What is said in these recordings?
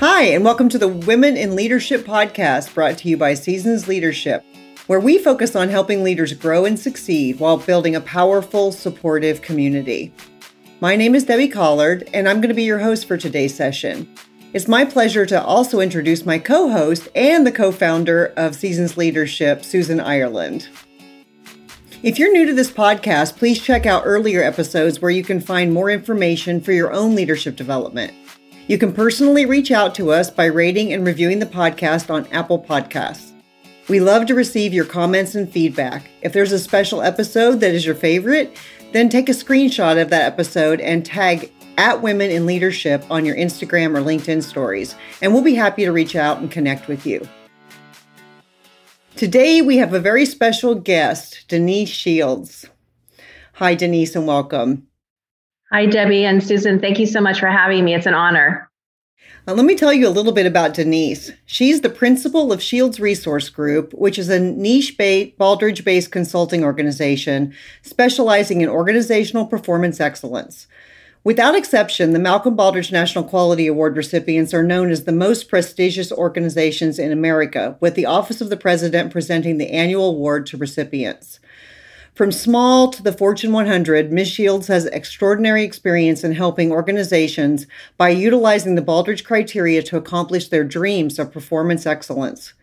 Hi, and welcome to the Women in Leadership podcast brought to you by Seasons Leadership, where we focus on helping leaders grow and succeed while building a powerful, supportive community. My name is Debbie Collard, and I'm going to be your host for today's session. It's my pleasure to also introduce my co host and the co founder of Seasons Leadership, Susan Ireland. If you're new to this podcast, please check out earlier episodes where you can find more information for your own leadership development. You can personally reach out to us by rating and reviewing the podcast on Apple Podcasts. We love to receive your comments and feedback. If there's a special episode that is your favorite, then take a screenshot of that episode and tag at Women in Leadership on your Instagram or LinkedIn stories, and we'll be happy to reach out and connect with you. Today, we have a very special guest, Denise Shields. Hi, Denise, and welcome. Hi, Debbie and Susan. Thank you so much for having me. It's an honor. Uh, let me tell you a little bit about Denise. She's the principal of Shields Resource Group, which is a niche Baldrige based consulting organization specializing in organizational performance excellence. Without exception, the Malcolm Baldrige National Quality Award recipients are known as the most prestigious organizations in America, with the Office of the President presenting the annual award to recipients. From small to the Fortune 100, Ms. Shields has extraordinary experience in helping organizations by utilizing the Baldrige criteria to accomplish their dreams of performance excellence.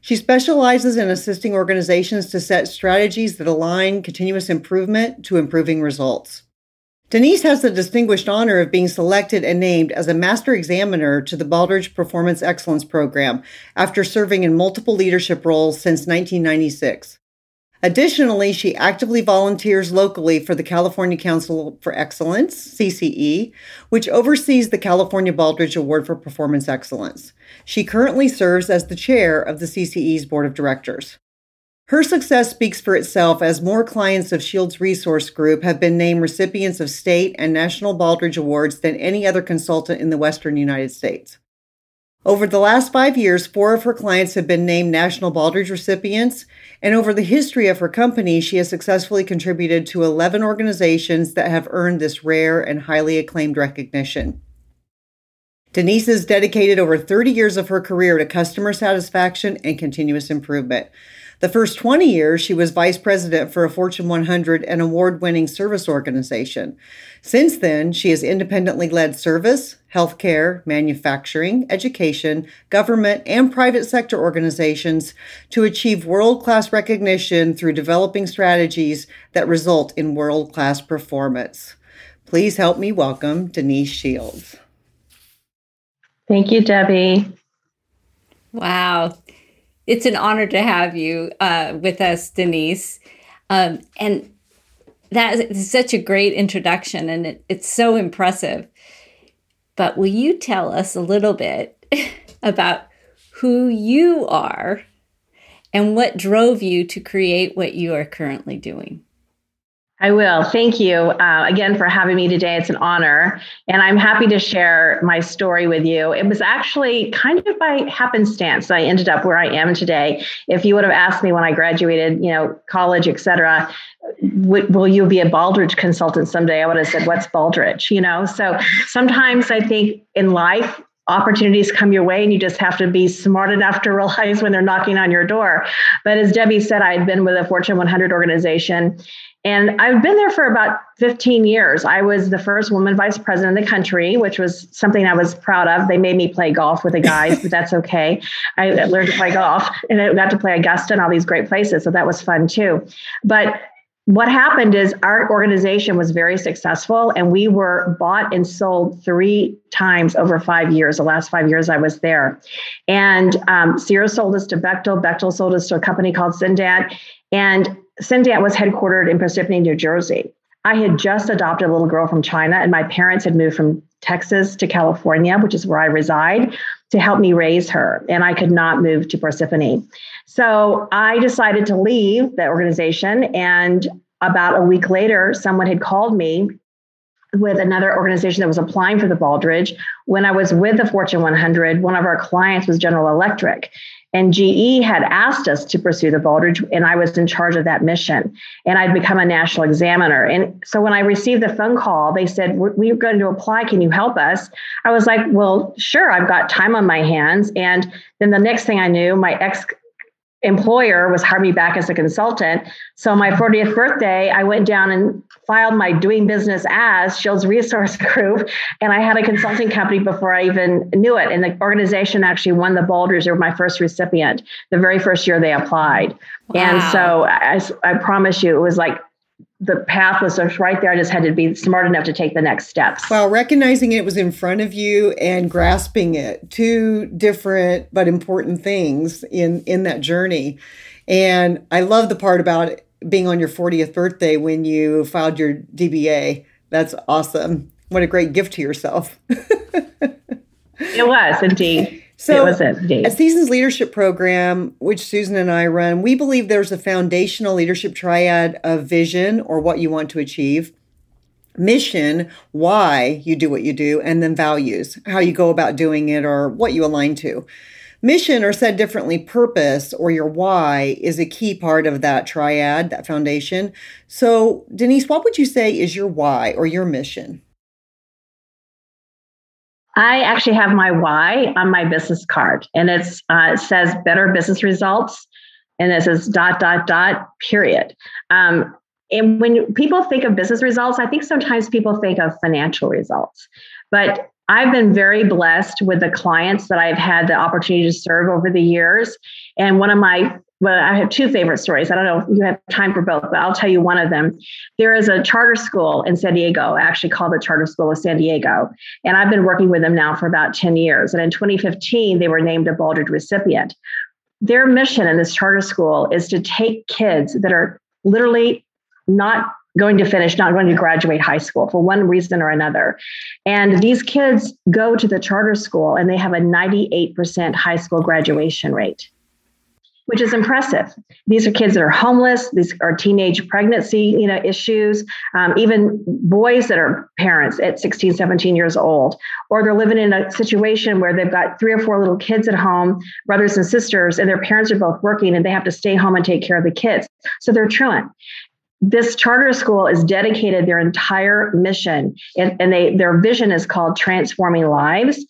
She specializes in assisting organizations to set strategies that align continuous improvement to improving results. Denise has the distinguished honor of being selected and named as a master examiner to the Baldrige Performance Excellence Program after serving in multiple leadership roles since 1996. Additionally, she actively volunteers locally for the California Council for Excellence, CCE, which oversees the California Baldrige Award for Performance Excellence. She currently serves as the chair of the CCE's board of directors. Her success speaks for itself as more clients of Shields Resource Group have been named recipients of state and national Baldrige Awards than any other consultant in the Western United States. Over the last five years, four of her clients have been named National Baldrige recipients, and over the history of her company, she has successfully contributed to 11 organizations that have earned this rare and highly acclaimed recognition. Denise has dedicated over 30 years of her career to customer satisfaction and continuous improvement. The first 20 years, she was vice president for a Fortune 100 and award winning service organization. Since then, she has independently led service, healthcare, manufacturing, education, government, and private sector organizations to achieve world class recognition through developing strategies that result in world class performance. Please help me welcome Denise Shields. Thank you, Debbie. Wow it's an honor to have you uh, with us, Denise. Um, and that is such a great introduction, and it, it's so impressive. But will you tell us a little bit about who you are and what drove you to create what you are currently doing? I will. Thank you uh, again for having me today. It's an honor. And I'm happy to share my story with you. It was actually kind of by happenstance I ended up where I am today. If you would have asked me when I graduated, you know, college, et cetera, will you be a Baldrige consultant someday? I would have said, what's Baldrige? You know, so sometimes I think in life, opportunities come your way and you just have to be smart enough to realize when they're knocking on your door. But as Debbie said, I had been with a Fortune 100 organization and I've been there for about 15 years. I was the first woman vice president in the country, which was something I was proud of. They made me play golf with the guys, but that's okay. I learned to play golf and I got to play Augusta and all these great places. So that was fun too. But what happened is our organization was very successful and we were bought and sold three times over five years the last five years i was there and um, sierra sold us to bechtel bechtel sold us to a company called Cendant and Cendant was headquartered in Parsippany, New Jersey. I had just adopted a little girl from China, and my parents had moved from Texas to California, which is where I reside, to help me raise her. And I could not move to Parsippany. So I decided to leave the organization. And about a week later, someone had called me with another organization that was applying for the Baldrige. When I was with the Fortune 100, one of our clients was General Electric. And GE had asked us to pursue the Baldrige, and I was in charge of that mission. And I'd become a national examiner. And so when I received the phone call, they said, We're going to apply. Can you help us? I was like, Well, sure, I've got time on my hands. And then the next thing I knew, my ex employer was hired me back as a consultant. So my 40th birthday, I went down and filed my doing business as Shields Resource Group, and I had a consulting company before I even knew it. And the organization actually won the Baldrige. They were my first recipient the very first year they applied. Wow. And so I, I promise you, it was like the path was just right there. I just had to be smart enough to take the next steps. Well, recognizing it was in front of you and grasping it, two different but important things in in that journey. And I love the part about being on your 40th birthday when you filed your DBA. That's awesome. What a great gift to yourself. it was indeed. So, a Seasons Leadership Program, which Susan and I run, we believe there's a foundational leadership triad of vision or what you want to achieve, mission, why you do what you do, and then values, how you go about doing it or what you align to. Mission, or said differently, purpose or your why is a key part of that triad, that foundation. So, Denise, what would you say is your why or your mission? I actually have my why on my business card, and it's uh, it says better business results, and it says dot dot dot period. Um, and when people think of business results, I think sometimes people think of financial results, but I've been very blessed with the clients that I've had the opportunity to serve over the years. And one of my well, I have two favorite stories. I don't know if you have time for both, but I'll tell you one of them. There is a charter school in San Diego, actually called the Charter School of San Diego. And I've been working with them now for about 10 years. And in 2015, they were named a Baldrige recipient. Their mission in this charter school is to take kids that are literally not going to finish, not going to graduate high school for one reason or another. And these kids go to the charter school and they have a 98% high school graduation rate which is impressive. These are kids that are homeless. These are teenage pregnancy, you know, issues. Um, even boys that are parents at 16, 17 years old, or they're living in a situation where they've got three or four little kids at home, brothers and sisters, and their parents are both working, and they have to stay home and take care of the kids. So they're truant this charter school is dedicated their entire mission and, and, they their vision is called transforming lives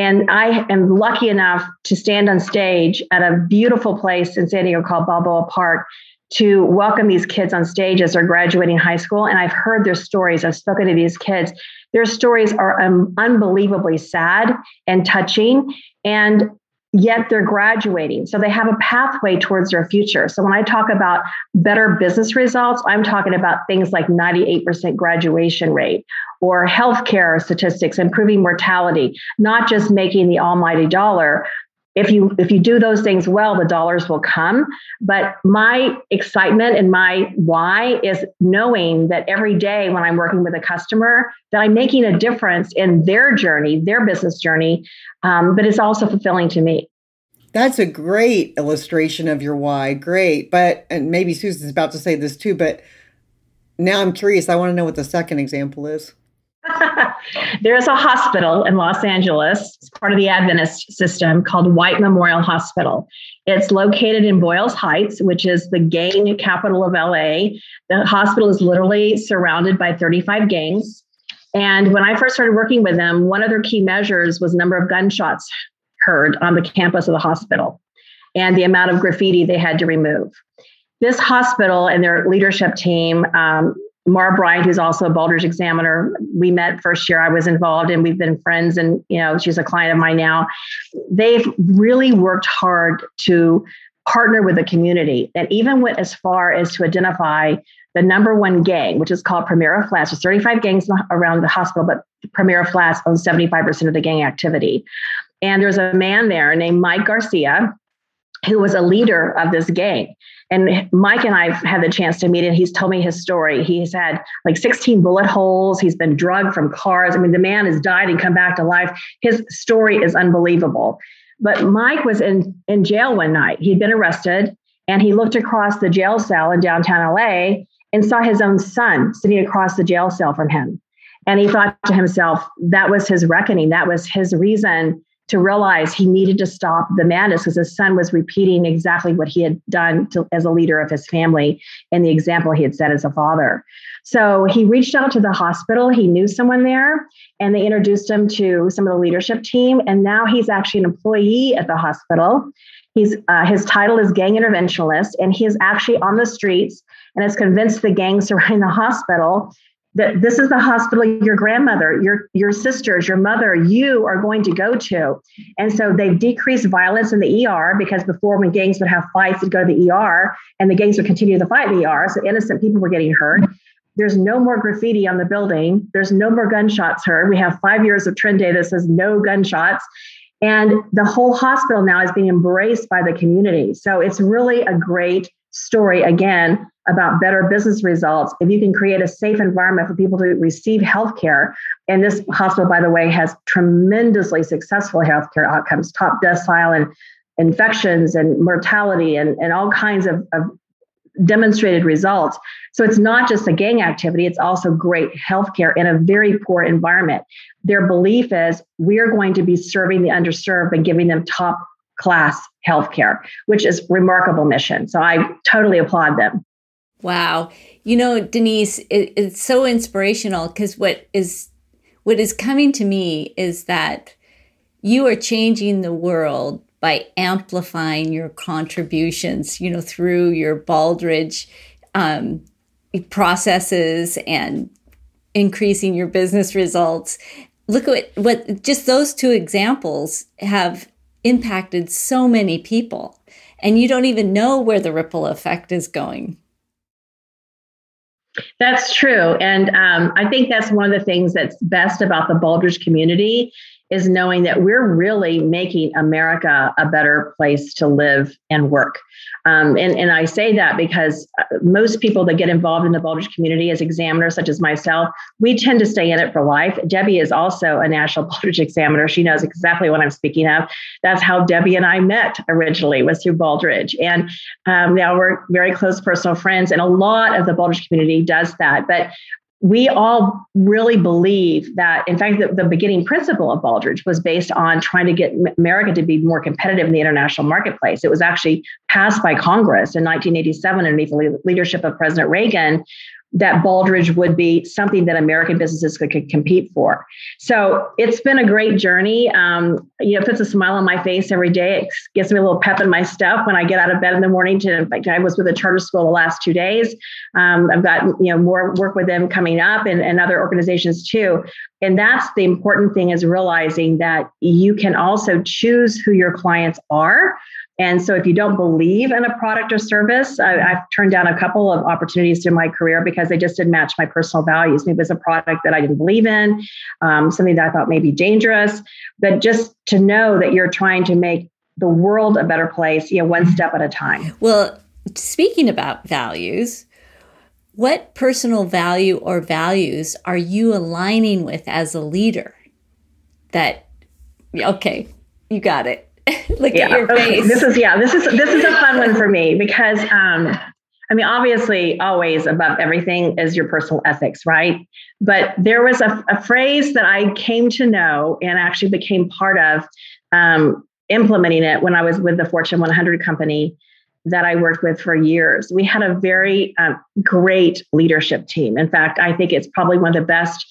and I am lucky enough to stand on stage at a beautiful place in San Diego called Balboa Park to welcome these kids on stage as they're graduating high school. And I've heard their stories. I've spoken to these kids. Their stories are um, unbelievably sad and touching. And yet they're graduating. So they have a pathway towards their future. So when I talk about better business results, I'm talking about things like 98% graduation rate or healthcare statistics, improving mortality, not just making the almighty dollar, if you if you do those things well the dollars will come. But my excitement and my why is knowing that every day when i'm working with a customer that i'm making a difference in their journey their business journey um, but it's also fulfilling to me. That's a great illustration of your why. Great. But and maybe susan's about to say this too but now i'm curious. I want to know what the second example is There's a hospital in Los Angeles, it's part of the Adventist system called White Memorial Hospital. It's located in Boyles Heights, which is the gang capital of LA. The hospital is literally surrounded by 35 gangs. And when I first started working with them, one of their key measures was number of gunshots heard on the campus of the hospital and the amount of graffiti they had to remove. This hospital and their leadership team um, Mara Bryant, who's also a Baldrige examiner, we met first year I was involved and we've been friends and you know she's a client of mine now. They've really worked hard to partner with the community and even went as far as to identify the number one gang, which is called Primera Flats. There's 35 gangs around the hospital, but Primera Flats owns 75% of the gang activity. And there's a man there named Mike Garcia, who was a leader of this gang. And Mike and I've had the chance to meet, and he's told me his story. He's had like 16 bullet holes. He's been drugged from cars. I mean, the man has died and come back to life. His story is unbelievable. But Mike was in, in jail one night. He'd been arrested, and he looked across the jail cell in downtown LA and saw his own son sitting across the jail cell from him. And he thought to himself, that was his reckoning. That was his reason to realize he needed to stop the madness because his son was repeating exactly what he had done to, as a leader of his family and the example he had set as a father. So he reached out to the hospital. He knew someone there, and they introduced him to some of the leadership team. And now he's actually an employee at the hospital. He's uh, his title is gang interventionist, and he is actually on the streets and has convinced the gangs surrounding the hospital that this is the hospital your grandmother, your your sisters, your mother, you are going to go to. And so they've decreased violence in the ER because before when gangs would have fights, they'd go to the ER and the gangs would continue to fight in the ER. So innocent people were getting hurt. There's no more graffiti on the building. There's no more gunshots heard. We have five years of trend data that says no gunshots. And the whole hospital now is being embraced by the community. So it's really a great story again about better business results. If you can create a safe environment for people to receive healthcare and this hospital by the way has tremendously successful healthcare outcomes top decile and infections and mortality and, and all kinds of, of demonstrated results. So it's not just a gang activity it's also great healthcare in a very poor environment. Their belief is we're going to be serving the underserved and giving them top class healthcare, which is remarkable mission. So I totally applaud them. Wow. You know, Denise, it, it's so inspirational because what is what is coming to me is that you are changing the world by amplifying your contributions, you know, through your Baldrige um, processes and increasing your business results. Look at what just those two examples have impacted so many people, and you don't even know where the ripple effect is going. That's true. And um, I think that's one of the things that's best about the Baldrige community is knowing that we're really making America a better place to live and work. Um, and, and I say that because uh, most people that get involved in the Baldrige community as examiners, such as myself, we tend to stay in it for life. Debbie is also a national Baldrige examiner. She knows exactly what I'm speaking of. That's how Debbie and I met originally was through Baldrige. And um, now we're very close personal friends. And a lot of the Baldrige community does that. But we all really believe that, in fact, the, the, beginning principle of Baldrige was based on trying to get America to be more competitive in the international marketplace. It was actually passed by Congress in 1987 underneath the leadership of President Reagan, that Baldrige would be something that American businesses could, could compete for. So it's been a great journey. Um, you know, puts a smile on my face every day. It gets me a little pep in my step when I get out of bed in the morning. To fact, I was with a charter school the last two days. Um, I've got you know more work with them coming up and, and other organizations too. And that's the important thing is realizing that you can also choose who your clients are. And so if you don't believe in a product or service, I, have turned down a couple of opportunities in my career because they just didn't match my personal values. Maybe it was a product that I didn't believe in, um, something that I thought may be dangerous. But just to know that you're trying to make the world a better place, you know, one step at a time. Well, speaking about values, what personal value or values are you aligning with as a leader? That, okay, you got it. Look yeah. at your face. This is yeah. This is this is a fun one for me because um, I mean, obviously, always above everything is your personal ethics, right? But there was a, a phrase that I came to know and actually became part of um, implementing it when I was with the Fortune 100 company that I worked with for years. We had a very um, great leadership team. In fact, I think it's probably one of the best,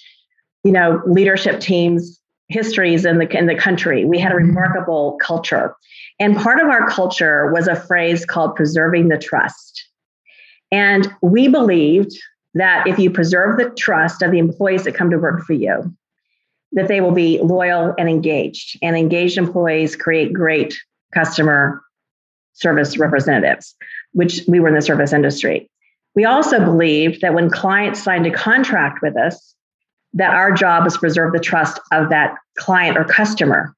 you know, leadership teams histories in the in the country. We had a mm-hmm. remarkable culture. And part of our culture was a phrase called preserving the trust. And we believed that if you preserve the trust of the employees that come to work for you, that they will be loyal and engaged. And engaged employees create great customer service representatives, which we were in the service industry. We also believed that when clients signed a contract with us, that our job is preserve the trust of that client or customer.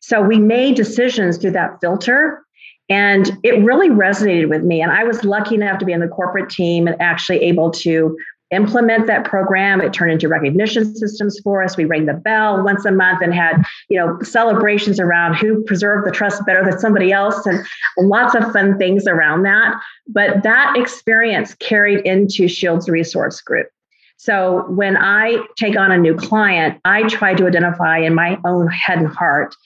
So we made decisions through that filter. And it really resonated with me. And I was lucky enough to be in the corporate team and actually able to implement that program. It turned into recognition systems for us. We rang the bell once a month and had, you know, celebrations around who preserved the trust better than somebody else and lots of fun things around that. But that experience carried into Shields Resource Group. So when I take on a new client, I try to identify in my own head and heart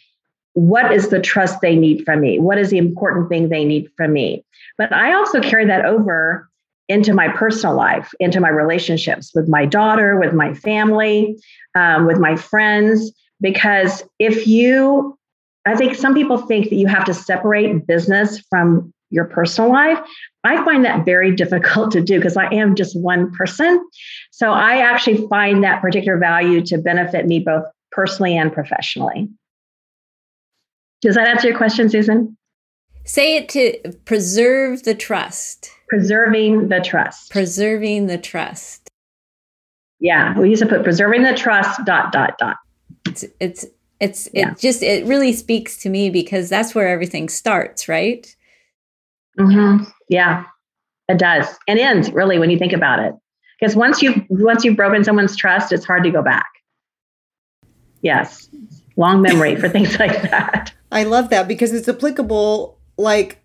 what is the trust they need from me? What is the important thing they need from me? But I also carry that over into my personal life, into my relationships with my daughter, with my family, um, with my friends. Because if you, I think some people think that you have to separate business from your personal life. I find that very difficult to do because I am just one person. So I actually find that particular value to benefit me both personally and professionally. Does that answer your question, Susan? Say it to preserve the trust. Preserving the trust. Preserving the trust. Yeah, we used to put preserving the trust dot dot dot. It's it's it's yeah. it just it really speaks to me because that's where everything starts, right? Mm-hmm. Yeah, it does and ends really when you think about it. Because once you've once you've broken someone's trust, it's hard to go back. Yes, long memory for things like that. I love that because it's applicable like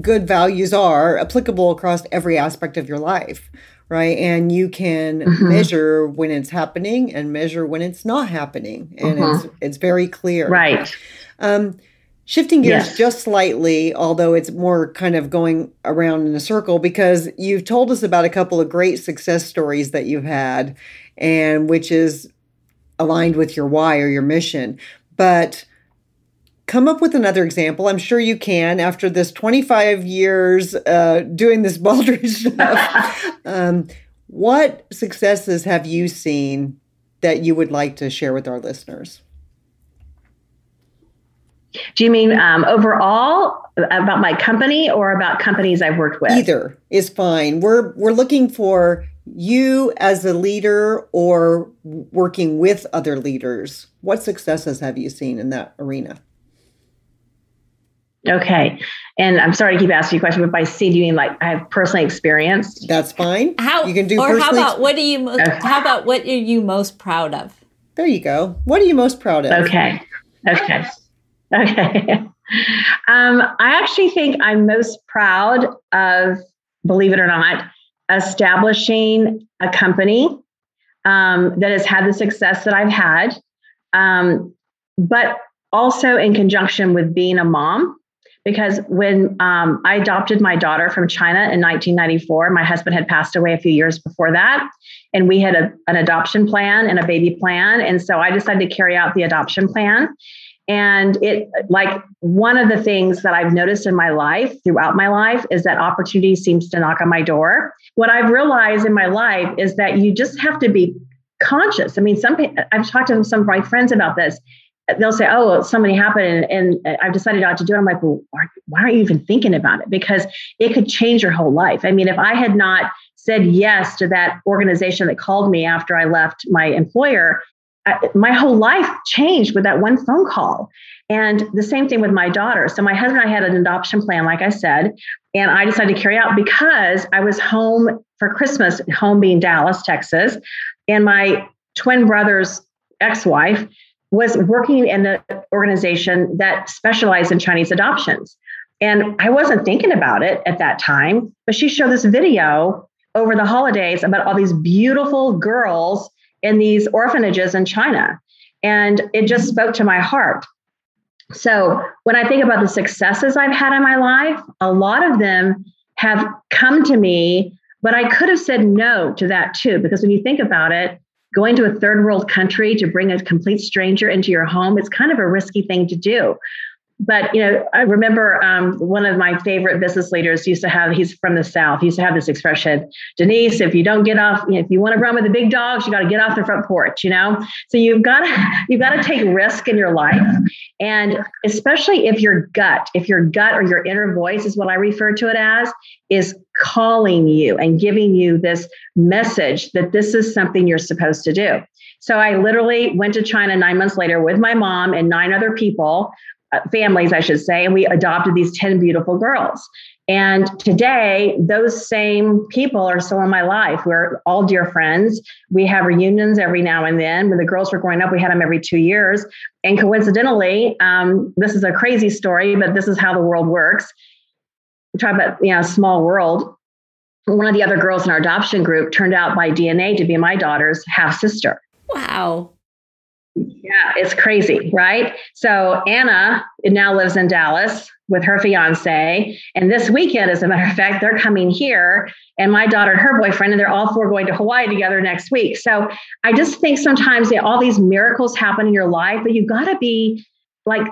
good values are applicable across every aspect of your life right and you can mm-hmm. measure when it's happening and measure when it's not happening and mm-hmm. it's it's very clear right um shifting gears yes. just slightly although it's more kind of going around in a circle because you've told us about a couple of great success stories that you've had and which is aligned with your why or your mission but come up with another example. I'm sure you can after this 25 years uh, doing this Baldrige stuff. um, what successes have you seen that you would like to share with our listeners? Do you mean um, overall about my company or about companies I've worked with? Either is fine. We're we're looking for you as a leader or working with other leaders. What successes have you seen in that arena? Okay. And I'm sorry to keep asking you a question, but by see, do you mean like I have personally experienced? That's fine. How you can do or how about what are you most okay. how about what are you most proud of? There you go. What are you most proud of? Okay. Okay. Okay. um, I actually think I'm most proud of, believe it or not, establishing a company um, that has had the success that I've had. Um, but also in conjunction with being a mom because when um, I adopted my daughter from China in 1994, my husband had passed away a few years before that. And we had a, an adoption plan and a baby plan. And so I decided to carry out the adoption plan. And it, like, one of the things that I've noticed in my life, throughout my life, is that opportunity seems to knock on my door. What I've realized in my life is that you just have to be conscious. I mean, some I've talked to some of my friends about this they'll say, "Oh, well, something happened, and, and, I've decided not to do it." I'm like, "Well, why, why aren't you even thinking about it? Because it could change your whole life." I mean, if I had not said yes to that organization that called me after I left my employer, I, my whole life changed with that one phone call. And the same thing with my daughter. So my husband and I had an adoption plan, like I said, and I decided to carry out because I was home for Christmas, home being Dallas, Texas, and my twin brother's ex-wife was working in an organization that specialized in Chinese adoptions. And I wasn't thinking about it at that time, but she showed this video over the holidays about all these beautiful girls in these orphanages in China. And it just mm-hmm. spoke to my heart. So when I think about the successes I've had in my life, a lot of them have come to me, but I could have said no to that too, because when you think about it, going to a third world country to bring a complete stranger into your home it's kind of a risky thing to do but you know i remember um, one of my favorite business leaders used to have he's from the south he used to have this expression denise if you don't get off you know, if you want to run with the big dogs you got to get off the front porch you know? So you've got to you've got to take risk in your life. And especially if your gut if your gut or your inner voice is what i refer to it as is calling you and giving you this message that this is something you're supposed to do. So I literally went to China nine months later with my mom and nine other people uh, families, I should say, and we adopted these 10 beautiful girls. And today, those same people are still in my life. We're all dear friends. We have reunions every now and then. When the girls were growing up, we had them every two years. And coincidentally, um, this is a crazy story, but this is how the world works. We talk about you know small world. One of the other girls in our adoption group turned out by DNA to be my daughter's half sister. Wow. Yeah, it's crazy, right? So Anna now lives in Dallas with her fiance. And this weekend, as a matter of fact, they're coming here, and my daughter and her boyfriend, and they're all four going to Hawaii together next week. So I just think sometimes that all these miracles happen in your life, but you've got to be like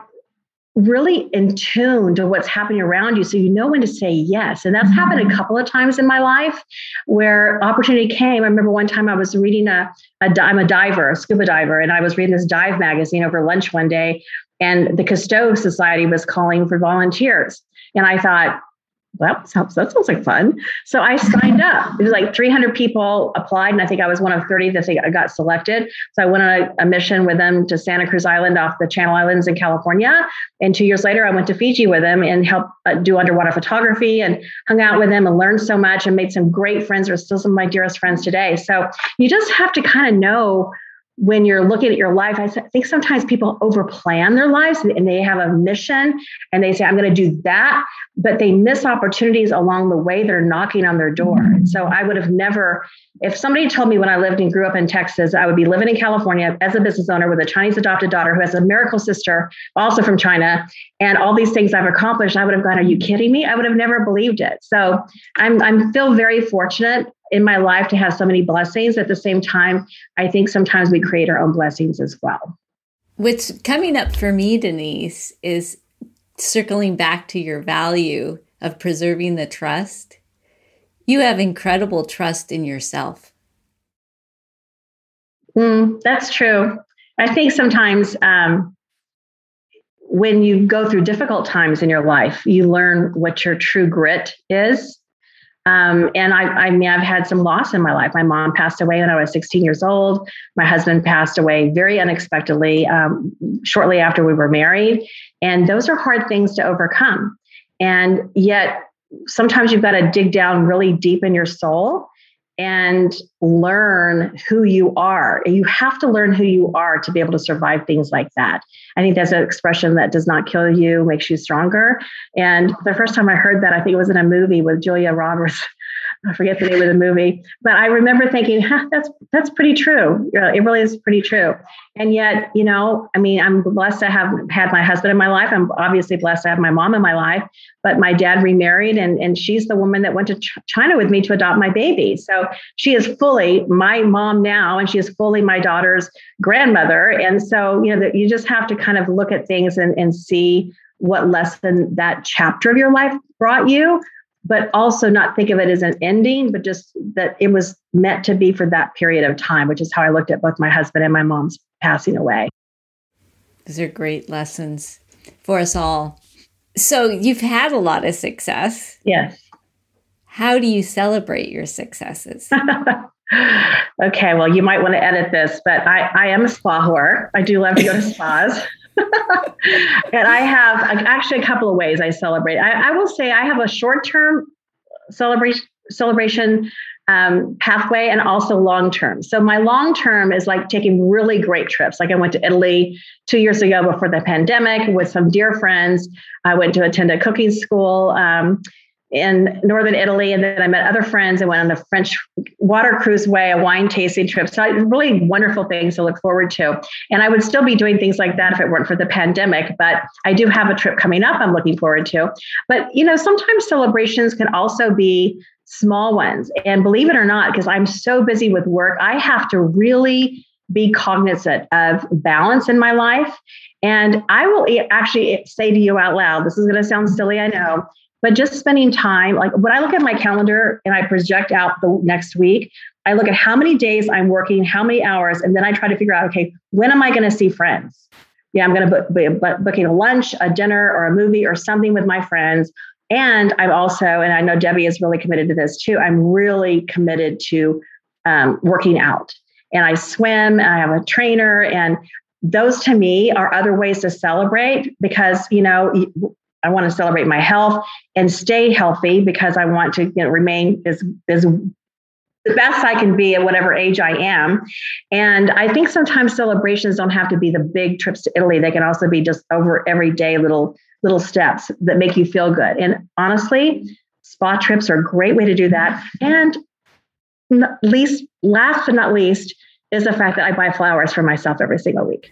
really in tune to what's happening around you so you know when to say yes. And that's happened a mm-hmm. couple of times in my life where opportunity came. I remember one time i was reading a, a i'm a diver a scuba diver and i was reading this dive magazine over lunch one day and the Cousteau Society was calling for volunteers. And i thought well, that sounds, that sounds like fun. So I signed up. It was like 300 people applied, and I think I was one of 30 that they got selected. So I went on a, a, mission with them to Santa Cruz Island off the Channel Islands in California. And two years later, I went to Fiji with them and helped uh, do underwater photography and hung out with them and learned so much and made some great friends. They're still some of my dearest friends today. So you just have to kind of know when you're looking at your life, I think sometimes people overplan their lives and they have a mission and they say, I'm going to do that, but they miss opportunities along the way that are knocking on their door. And mm-hmm. so I would have never, if somebody told me when I lived and grew up in Texas, I would be living in California as a business owner with a Chinese adopted daughter who has a miracle sister, also from China, and all these things I've accomplished, I would have gone, Are you kidding me? I would have never believed it. So I'm, I'm feel very fortunate in my life to have so many blessings. At the same time, I think sometimes we create our own blessings as well. What's coming up for me, Denise, is circling back to your value of preserving the trust. You have incredible trust in yourself. Mm, that's true. I think sometimes um, when you go through difficult times in your life, you learn what your true grit is um, and I, I mean, I've had some loss in my life. My mom passed away when I was 16 years old. My husband passed away very unexpectedly um, shortly after we were married. And those are hard things to overcome. And yet, sometimes you've got to dig down really deep in your soul and learn who you are. You have to learn who you are to be able to survive things like that. I think that's an expression that does not kill you, makes you stronger. And the first time I heard that, I think it was in a movie with Julia Roberts. I forget the name of the movie, but I remember thinking, huh, that's that's pretty true. It really is pretty true. And yet, you know, I mean, I'm blessed to have had my husband in my life. I'm obviously blessed to have my mom in my life, but my dad remarried, and and she's the woman that went to China with me to adopt my baby. So she is fully my mom now, and she is fully my daughter's grandmother. And so, you know, that you just have to kind of look at things and and see what lesson that chapter of your life brought you but also not think of it as an ending, but just that it was meant to be for that period of time, which is how I looked at both my husband and my mom's passing away. Those are great lessons for us all. So you've had a lot of success. Yes. How do you celebrate your successes? okay, well, you might want to edit this, but I, I am a spa whore. I do love to go to spas. and I have actually a couple of ways I celebrate. I, I will say I have a short term celebration celebration um, pathway and also long term. So my long term is like taking really great trips. Like I went to Italy two years ago before the pandemic with some dear friends. I went to attend a cooking school. Um, in northern Italy, and then I met other friends and went on the French water cruise way, a wine tasting trip. So really wonderful things to look forward to. And I would still be doing things like that if it weren't for the pandemic. But I do have a trip coming up I'm looking forward to. But you know, sometimes celebrations can also be small ones. And believe it or not, because I'm so busy with work, I have to really be cognizant of balance in my life. And I will actually say to you out loud, this is going to sound silly, I know but just spending time, like when I look at my calendar and I project out the next week, I look at how many days I'm working, how many hours, and then I try to figure out, okay, when am I going to see friends? Yeah, I'm going to book, be booking a lunch, a dinner, or a movie or something with my friends. And I'm also, and I know Debbie is really committed to this too. I'm really committed to um, working out, and I swim, and I have a trainer, and those to me are other ways to celebrate because you know I want to celebrate my health and stay healthy because I want to you know, remain as, as the best I can be at whatever age I am. And I think sometimes celebrations don't have to be the big trips to Italy. They can also be just over everyday little little steps that make you feel good. And honestly, spa trips are a great way to do that. And least last but not least is the fact that I buy flowers for myself every single week.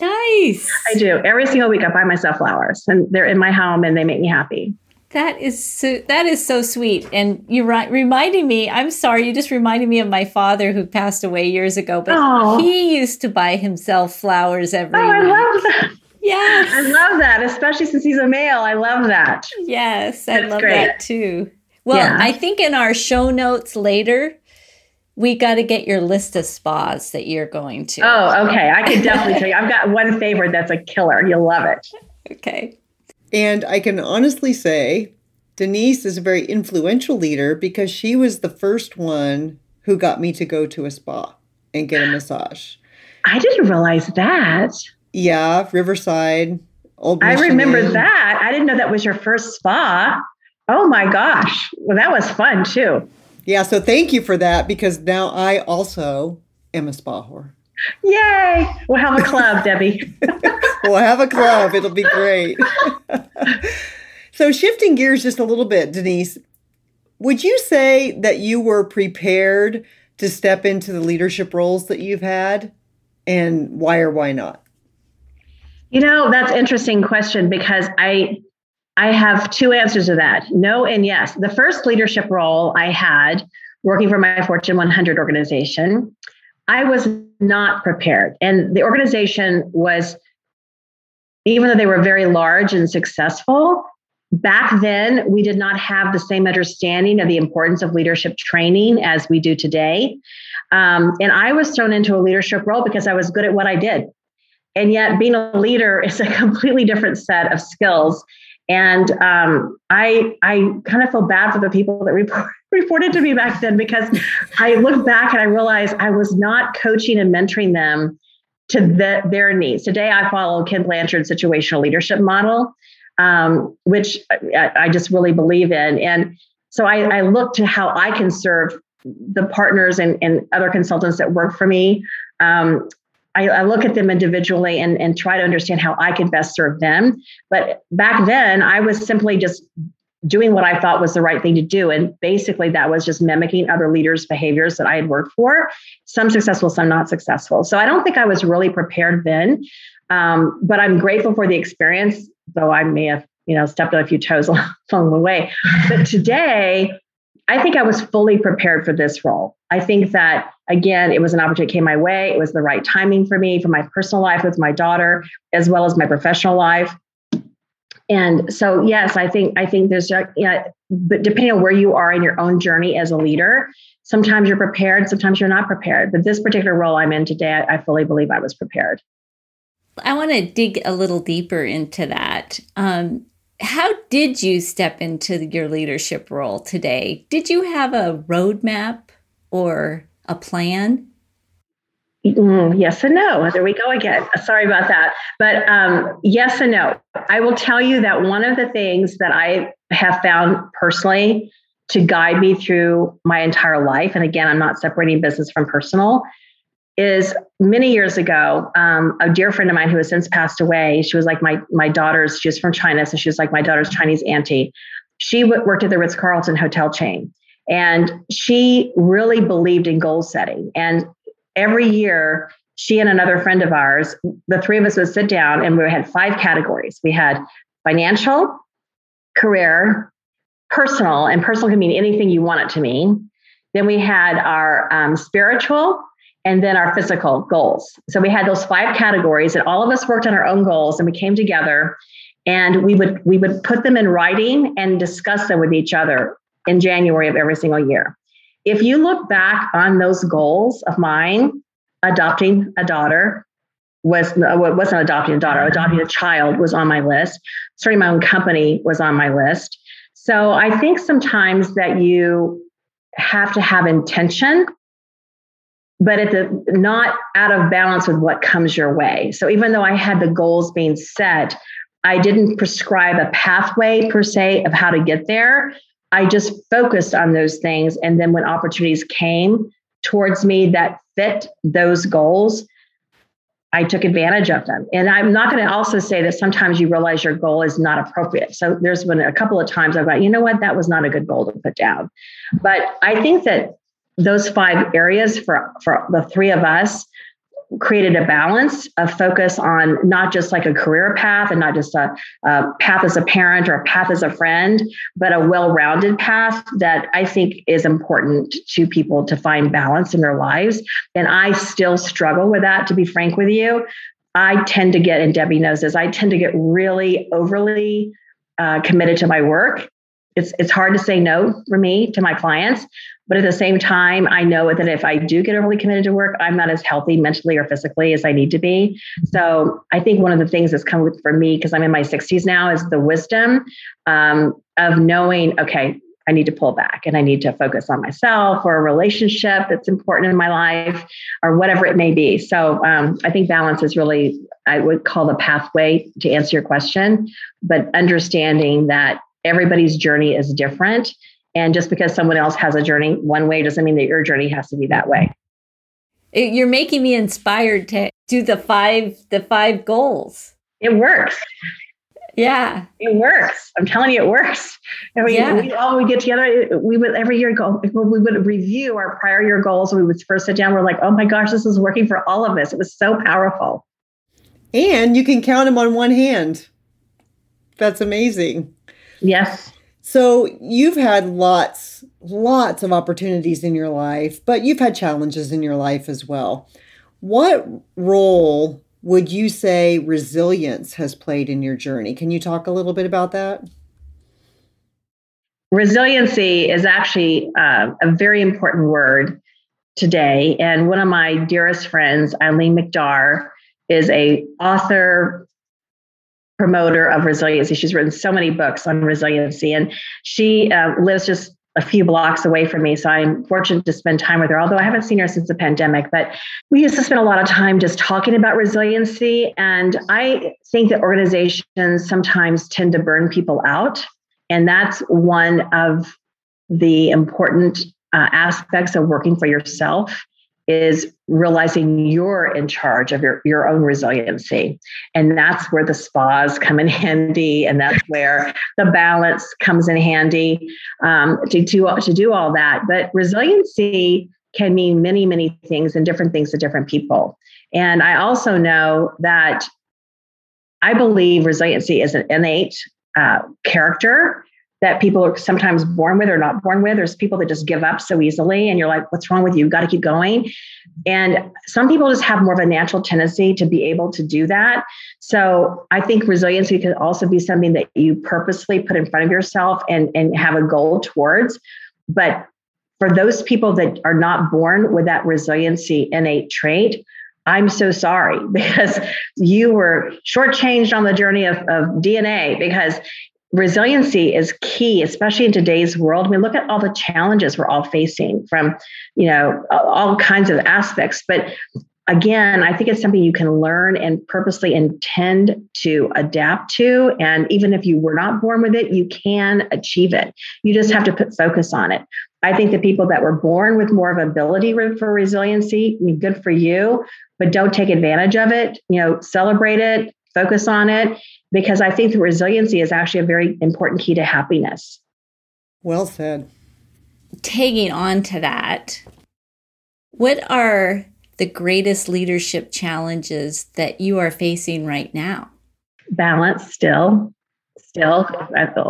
Nice. I do. Every single week I buy myself flowers and they're in my home and they make me happy. That is so that is so sweet. And you're right reminding me, I'm sorry, you just reminded me of my father who passed away years ago, but oh. he used to buy himself flowers every Oh, I love that. Yes. I love that, especially since he's a male. I love that. Yes, I love great. that too. Well, yeah. I think in our show notes later, we got to get your list of spas that you're going to. Oh, okay. I can definitely tell you. I've got one favorite that's a killer. You'll love it. Okay. And I can honestly say Denise is a very influential leader because she was the first one who got me to go to a spa and get a massage. I didn't realize that. Yeah, Riverside. Old I remember that. I didn't know that was your first spa. Oh my gosh. Well, that was fun too. Yeah, so thank you for that because now I also am a spa whore. Yay! We'll have a club, Debbie. we'll have a club. It'll be great. so, shifting gears just a little bit, Denise, would you say that you were prepared to step into the leadership roles that you've had? And why or why not? You know, that's interesting question because I I have two answers to that no and yes. The first leadership role I had working for my Fortune 100 organization, I was not prepared. And the organization was, even though they were very large and successful, back then we did not have the same understanding of the importance of leadership training as we do today. Um, and I was thrown into a leadership role because I was good at what I did. And yet, being a leader is a completely different set of skills. And um, I I kind of feel bad for the people that report, reported to me back then because I look back and I realize I was not coaching and mentoring them to the, their needs. Today, I follow Ken Blanchard's situational leadership model, um, which I, I, just really believe in. And so I, I look to how I can serve the partners and, and other consultants that work for me um, I, I, look at them individually and, and try to understand how I can best serve them. But back then, I was simply just doing what I thought was the right thing to do. And basically, that was just mimicking other leaders' behaviors that I had worked for, some successful, some not successful. So I don't think I was really prepared then. Um, but I'm grateful for the experience, though I may have, you know, stepped on a few toes along the way. But today, I think I was fully prepared for this role. I think that, again, it was an opportunity that came my way. It was the right timing for me, for my personal life with my daughter, as well as my professional life. And so, yes, I think I think there's, you know, but depending on where you are in your own journey as a leader, sometimes you're prepared, sometimes you're not prepared. But this particular role I'm in today, I, I fully believe I was prepared. I want to dig a little deeper into that. Um, how did you step into your leadership role today? Did you have a roadmap or a plan? Mm, yes and no. There we go again. Sorry about that. But um, yes and no. I will tell you that one of the things that I have found personally to guide me through my entire life, and again, I'm not separating business from personal, is many years ago, um, a dear friend of mine who has since passed away. She was like my my daughter's. She was from China, so she was like my daughter's Chinese auntie. She w- worked at the Ritz Carlton hotel chain, and she really believed in goal setting. And every year, she and another friend of ours, the three of us would sit down, and we had five categories. We had financial, career, personal, and personal can mean anything you want it to mean. Then we had our um, spiritual, and then our physical goals. So we had those five categories and all of us worked on our own goals and we came together and we would we would put them in writing and discuss them with each other in January of every single year. If you look back on those goals of mine, adopting a daughter was uh, wasn't adopting a daughter, adopting a child was on my list. Starting my own company was on my list. So I think sometimes that you have to have intention but it's a, not out of balance with what comes your way. So even though I had the goals being set, I didn't prescribe a pathway per se of how to get there. I just focused on those things. And then when opportunities came towards me that fit those goals, I took advantage of them. And I'm not going to also say that sometimes you realize your goal is not appropriate. So there's been a couple of times I've got, you know what, that was not a good goal to put down. But I think that those five areas for, for the three of us created a balance of focus on not just like a career path and not just a, a path as a parent or a path as a friend, but a well rounded path that I think is important to people to find balance in their lives. And I still struggle with that, to be frank with you. I tend to get, and Debbie knows this, I tend to get really overly uh, committed to my work. It's, it's hard to say no for me to my clients, but at the same time, I know that if I do get overly committed to work, I'm not as healthy mentally or physically as I need to be. So I think one of the things that's come with for me, because I'm in my 60s now, is the wisdom um, of knowing, okay, I need to pull back and I need to focus on myself or a relationship that's important in my life or whatever it may be. So um, I think balance is really, I would call the pathway to answer your question, but understanding that everybody's journey is different. And just because someone else has a journey one way doesn't mean that your journey has to be that way. You're making me inspired to do the five the five goals. It works. Yeah, it works. I'm telling you, it works. I mean, yeah. we all we get together. We would every year go. We would review our prior year goals. We would first sit down. We're like, oh my gosh, this is working for all of us. It was so powerful. And you can count them on one hand. That's amazing. Yes. So you've had lots, lots of opportunities in your life, but you've had challenges in your life as well. What role would you say resilience has played in your journey? Can you talk a little bit about that? Resiliency is actually uh, a very important word today. And one of my dearest friends, Eileen McDargh, is a author, promoter of resiliency. She's written so many books on resiliency, and she uh, lives just a few blocks away from me. So I'm fortunate to spend time with her, although I haven't seen her since the pandemic. But we used to spend a lot of time just talking about resiliency. And I think that organizations sometimes tend to burn people out. And that's one of the important uh, aspects of working for yourself is realizing you're in charge of your, your own resiliency. And that's where the spas come in handy. And that's where the balance comes in handy um, to, do, to do all that. But resiliency can mean many, many things and different things to different people. And I also know that I believe resiliency is an innate uh, character that people are sometimes born with or not born with. There's people that just give up so easily, and you're like, what's wrong with you? You've got to keep going. And some people just have more of a natural tendency to be able to do that. So I think resiliency can also be something that you purposely put in front of yourself and, and have a goal towards. But for those people that are not born with that resiliency innate trait, I'm so sorry because you were shortchanged on the journey of, of DNA because resiliency is key especially in today's world. I mean, look at all the challenges we're all facing from you know all kinds of aspects. But again i think it's something you can learn and purposely intend to adapt to. And even if you were not born with it you can achieve it. You just have to put focus on it. I think the people that were born with more of ability for resiliency good for you but don't take advantage of it. You know celebrate it focus on it because I think the resiliency is actually a very important key to happiness. Well said. Taking on to that, what are the greatest leadership challenges that you are facing right now? Balance still. Still,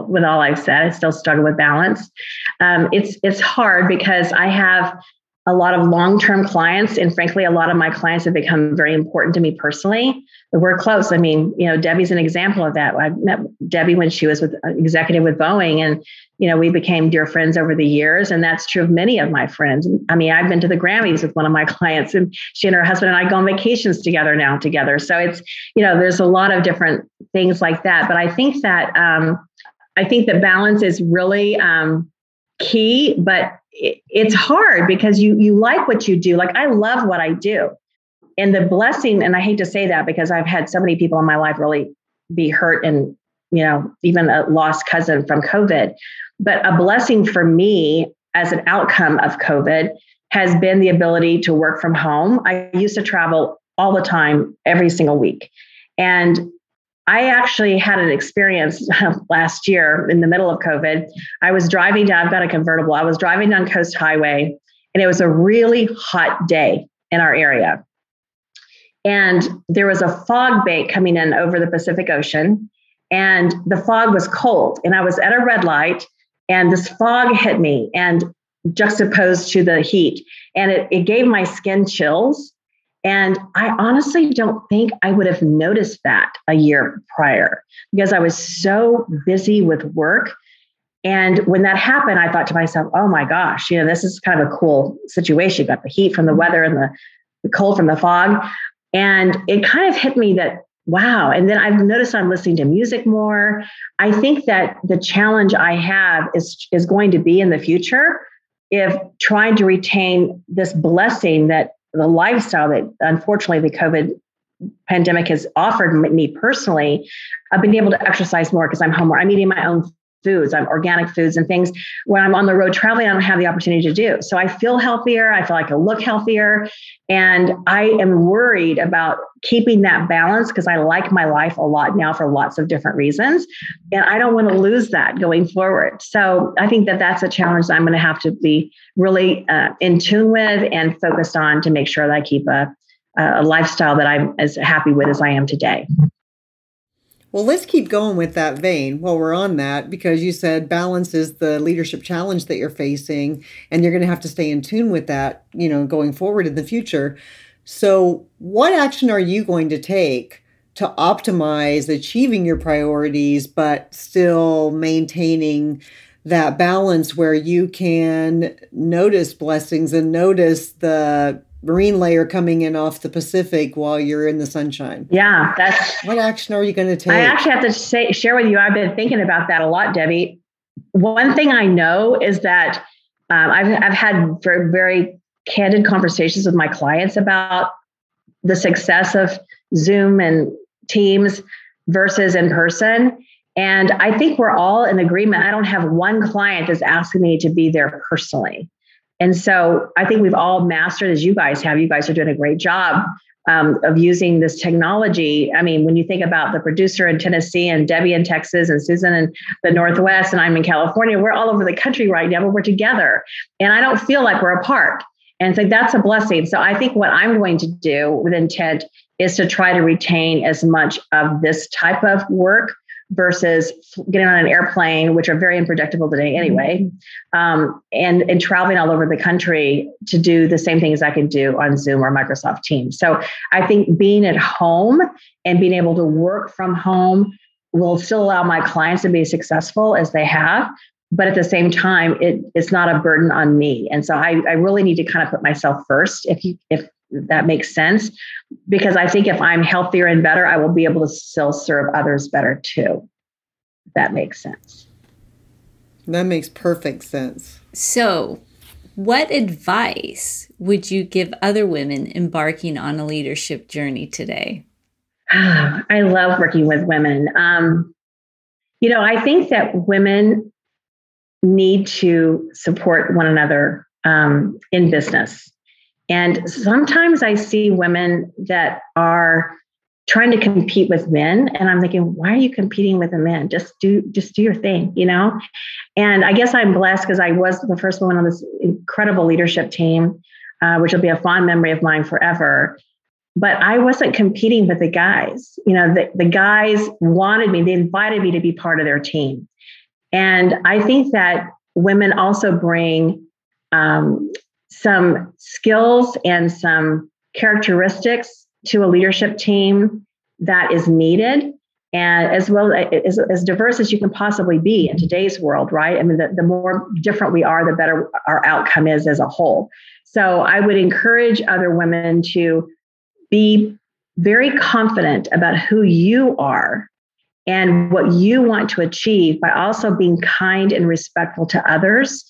with all I've said, I still struggle with balance. Um, it's it's hard because I have a lot of long-term clients and frankly a lot of my clients have become very important to me personally. We're close. I mean you know debbie's an example of that. I met debbie when she was with uh, executive with boeing and you know we became dear friends over the years and that's true of many of my friends. I mean i've been to the grammys with one of my clients and she and her husband and i go on vacations together now together. So it's you know there's a lot of different things like that. But i think that um, i think that balance is really um, key but it's hard because you you like what you do. Like i love what i do. And the blessing and i hate to say that because i've had so many people in my life really be hurt and you know even a lost cousin from covid. But a blessing for me as an outcome of covid has been the ability to work from home. I used to travel all the time every single week. And I actually had an experience uh, last year in the middle of COVID. I was driving down, I've got a convertible. I was driving down Coast Highway, and it was a really hot day in our area. and there was a fog bank coming in over the Pacific Ocean, and the fog was cold. And I was at a red light, and this fog hit me and juxtaposed to the heat, and it, it gave my skin chills. And I honestly don't think I would have noticed that a year prior because I was so busy with work. And when that happened, I thought to myself, oh my gosh, you know, this is kind of a cool situation. You got the heat from the weather and the, the cold from the fog. And it kind of hit me that, wow. And then I've noticed I'm listening to music more. I think that the challenge I have is, is going to be in the future if trying to retain this blessing that the lifestyle that unfortunately the COVID pandemic has offered me personally, I've been able to exercise more because I'm home more. I'm eating my own foods, I'm organic foods and things when I'm on the road traveling, I don't have the opportunity to do. So I feel healthier. I feel like I look healthier. And I am worried about keeping that balance because I like my life a lot now for lots of different reasons. And I don't want to lose that going forward. So I think that that's a challenge that I'm going to have to be really uh, in tune with and focused on to make sure that I keep a, a lifestyle that I'm as happy with as I am today. Well, let's keep going with that vein while we're on that, because you said balance is the leadership challenge that you're facing, and you're going to have to stay in tune with that, you know, going forward in the future. So, what action are you going to take to optimize achieving your priorities, but still maintaining that balance where you can notice blessings and notice the marine layer coming in off the Pacific while you're in the sunshine. Yeah, that's what action are you going to take? I actually have to say, share with you. I've been thinking about that a lot, Debbie. One thing I know is that um, I've I've had very very candid conversations with my clients about the success of Zoom and Teams versus in person. And I think we're all in agreement. I don't have one client that's asking me to be there personally. And so I think we've all mastered, as you guys have, you guys are doing a great job um, of using this technology. I mean, when you think about the producer in Tennessee and Debbie in Texas and Susan in the Northwest and I'm in California, we're all over the country right now, but we're together. And I don't feel like we're apart. And so that's a blessing. So I think what I'm going to do with intent is to try to retain as much of this type of work versus getting on an airplane, which are very unpredictable today anyway, um, and, and traveling all over the country to do the same things I can do on Zoom or Microsoft Teams. So I think being at home and being able to work from home will still allow my clients to be successful as they have. But at the same time, it, it's not a burden on me. And so I, I really need to kind of put myself first. If you, if that makes sense because I think if I'm healthier and better, I will be able to still serve others better too. That makes sense. That makes perfect sense. So, what advice would you give other women embarking on a leadership journey today? I love working with women. Um, you know, I think that women need to support one another um, in business. And sometimes I see women that are trying to compete with men and i'm thinking why are you competing with a man? Just do just do your thing you know? And i guess i'm blessed because i was the first woman on this incredible leadership team uh, which will be a fond memory of mine forever. But i wasn't competing with the guys you know? The, the guys wanted me they invited me to be part of their team. And i think that women also bring um, some skills and some characteristics to a leadership team that is needed and as well as, as diverse as you can possibly be in today's world right? I mean the, the more different we are the better our outcome is as a whole. So i would encourage other women to be very confident about who you are and what you want to achieve by also being kind and respectful to others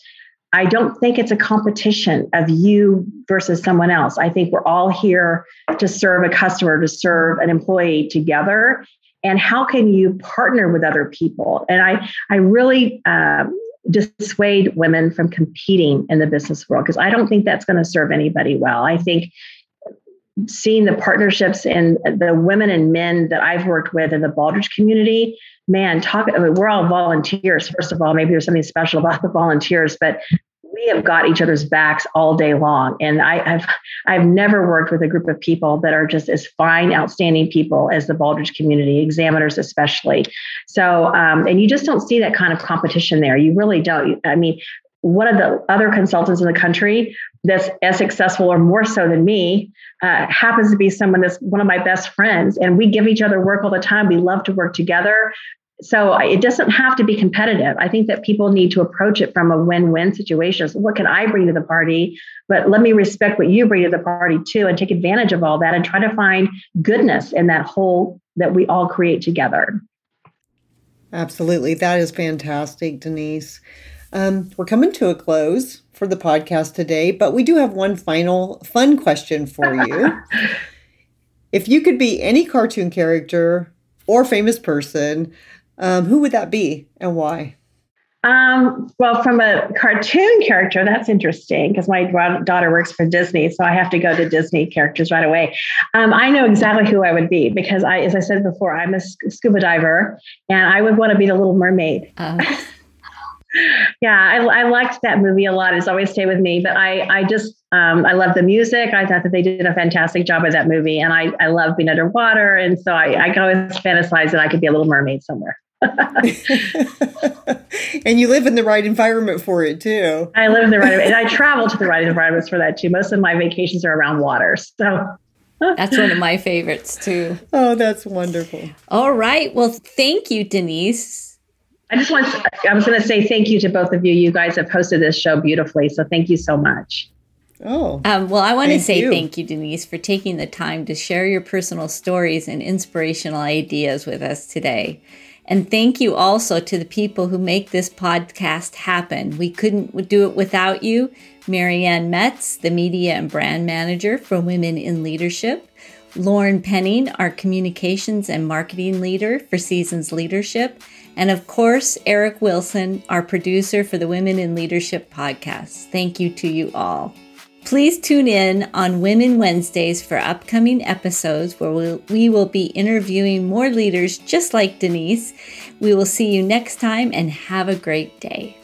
I don't think it's a competition of you versus someone else. I think we're all here to serve a customer, to serve an employee together. And how can you partner with other people? And I, I really um, dissuade women from competing in the business world because I don't think that's going to serve anybody well. I think seeing the partnerships and the women and men that I've worked with in the Baldrige community, man, talk. I mean, we're all volunteers. First of all, maybe there's something special about the volunteers, but we have got each other's backs all day long. And I, have I've never worked with a group of people that are just as fine, outstanding people as the Baldrige community, examiners especially. So, um, and you just don't see that kind of competition there. You really don't. I mean, one of the other consultants in the country that's as successful or more so than me uh, happens to be someone that's one of my best friends and we give each other work all the time we love to work together so it doesn't have to be competitive. I think that people need to approach it from a win-win situation. So what can I bring to the party? But let me respect what you bring to the party too, and take advantage of all that, and try to find goodness in that whole that we all create together. Absolutely, that is fantastic, Denise. Um, we're coming to a close for the podcast today, but we do have one final fun question for you. if you could be any cartoon character or famous person, um, who would that be and why? Um, well, from a cartoon character, that's interesting because my daughter works for Disney, so I have to go to Disney characters right away. Um, I know exactly who I would be because I, as I said before, I'm a scuba diver, and I would want to be the Little Mermaid. Uh. Yeah, I, I, liked that movie a lot. It's always stay with me, but I, I just, um, I love the music. I thought that they did a fantastic job with that movie, and I, I love being underwater, and so I, I can always fantasize that I could be a little mermaid somewhere. and you live in the right environment for it too. I live in the right, and I travel to the right environments for that too. Most of my vacations are around water, so that's one of my favorites too. Oh, that's wonderful. All right. Well, thank you, Denise. I just want to, I was going to say thank you to both of you. You guys have hosted this show beautifully. So thank you so much. Oh. Um, well, I want to say you. thank you, Denise, for taking the time to share your personal stories and inspirational ideas with us today. And thank you also to the people who make this podcast happen. We couldn't do it without you. Marianne Metz, the media and brand manager for Women in Leadership. Lauren Penning, our communications and marketing leader for Seasons Leadership. And of course, Eric Wilson, our producer for the Women in Leadership podcast. Thank you to you all. Please tune in on Women Wednesdays for upcoming episodes where we'll, we will be interviewing more leaders just like Denise. We will see you next time and have a great day.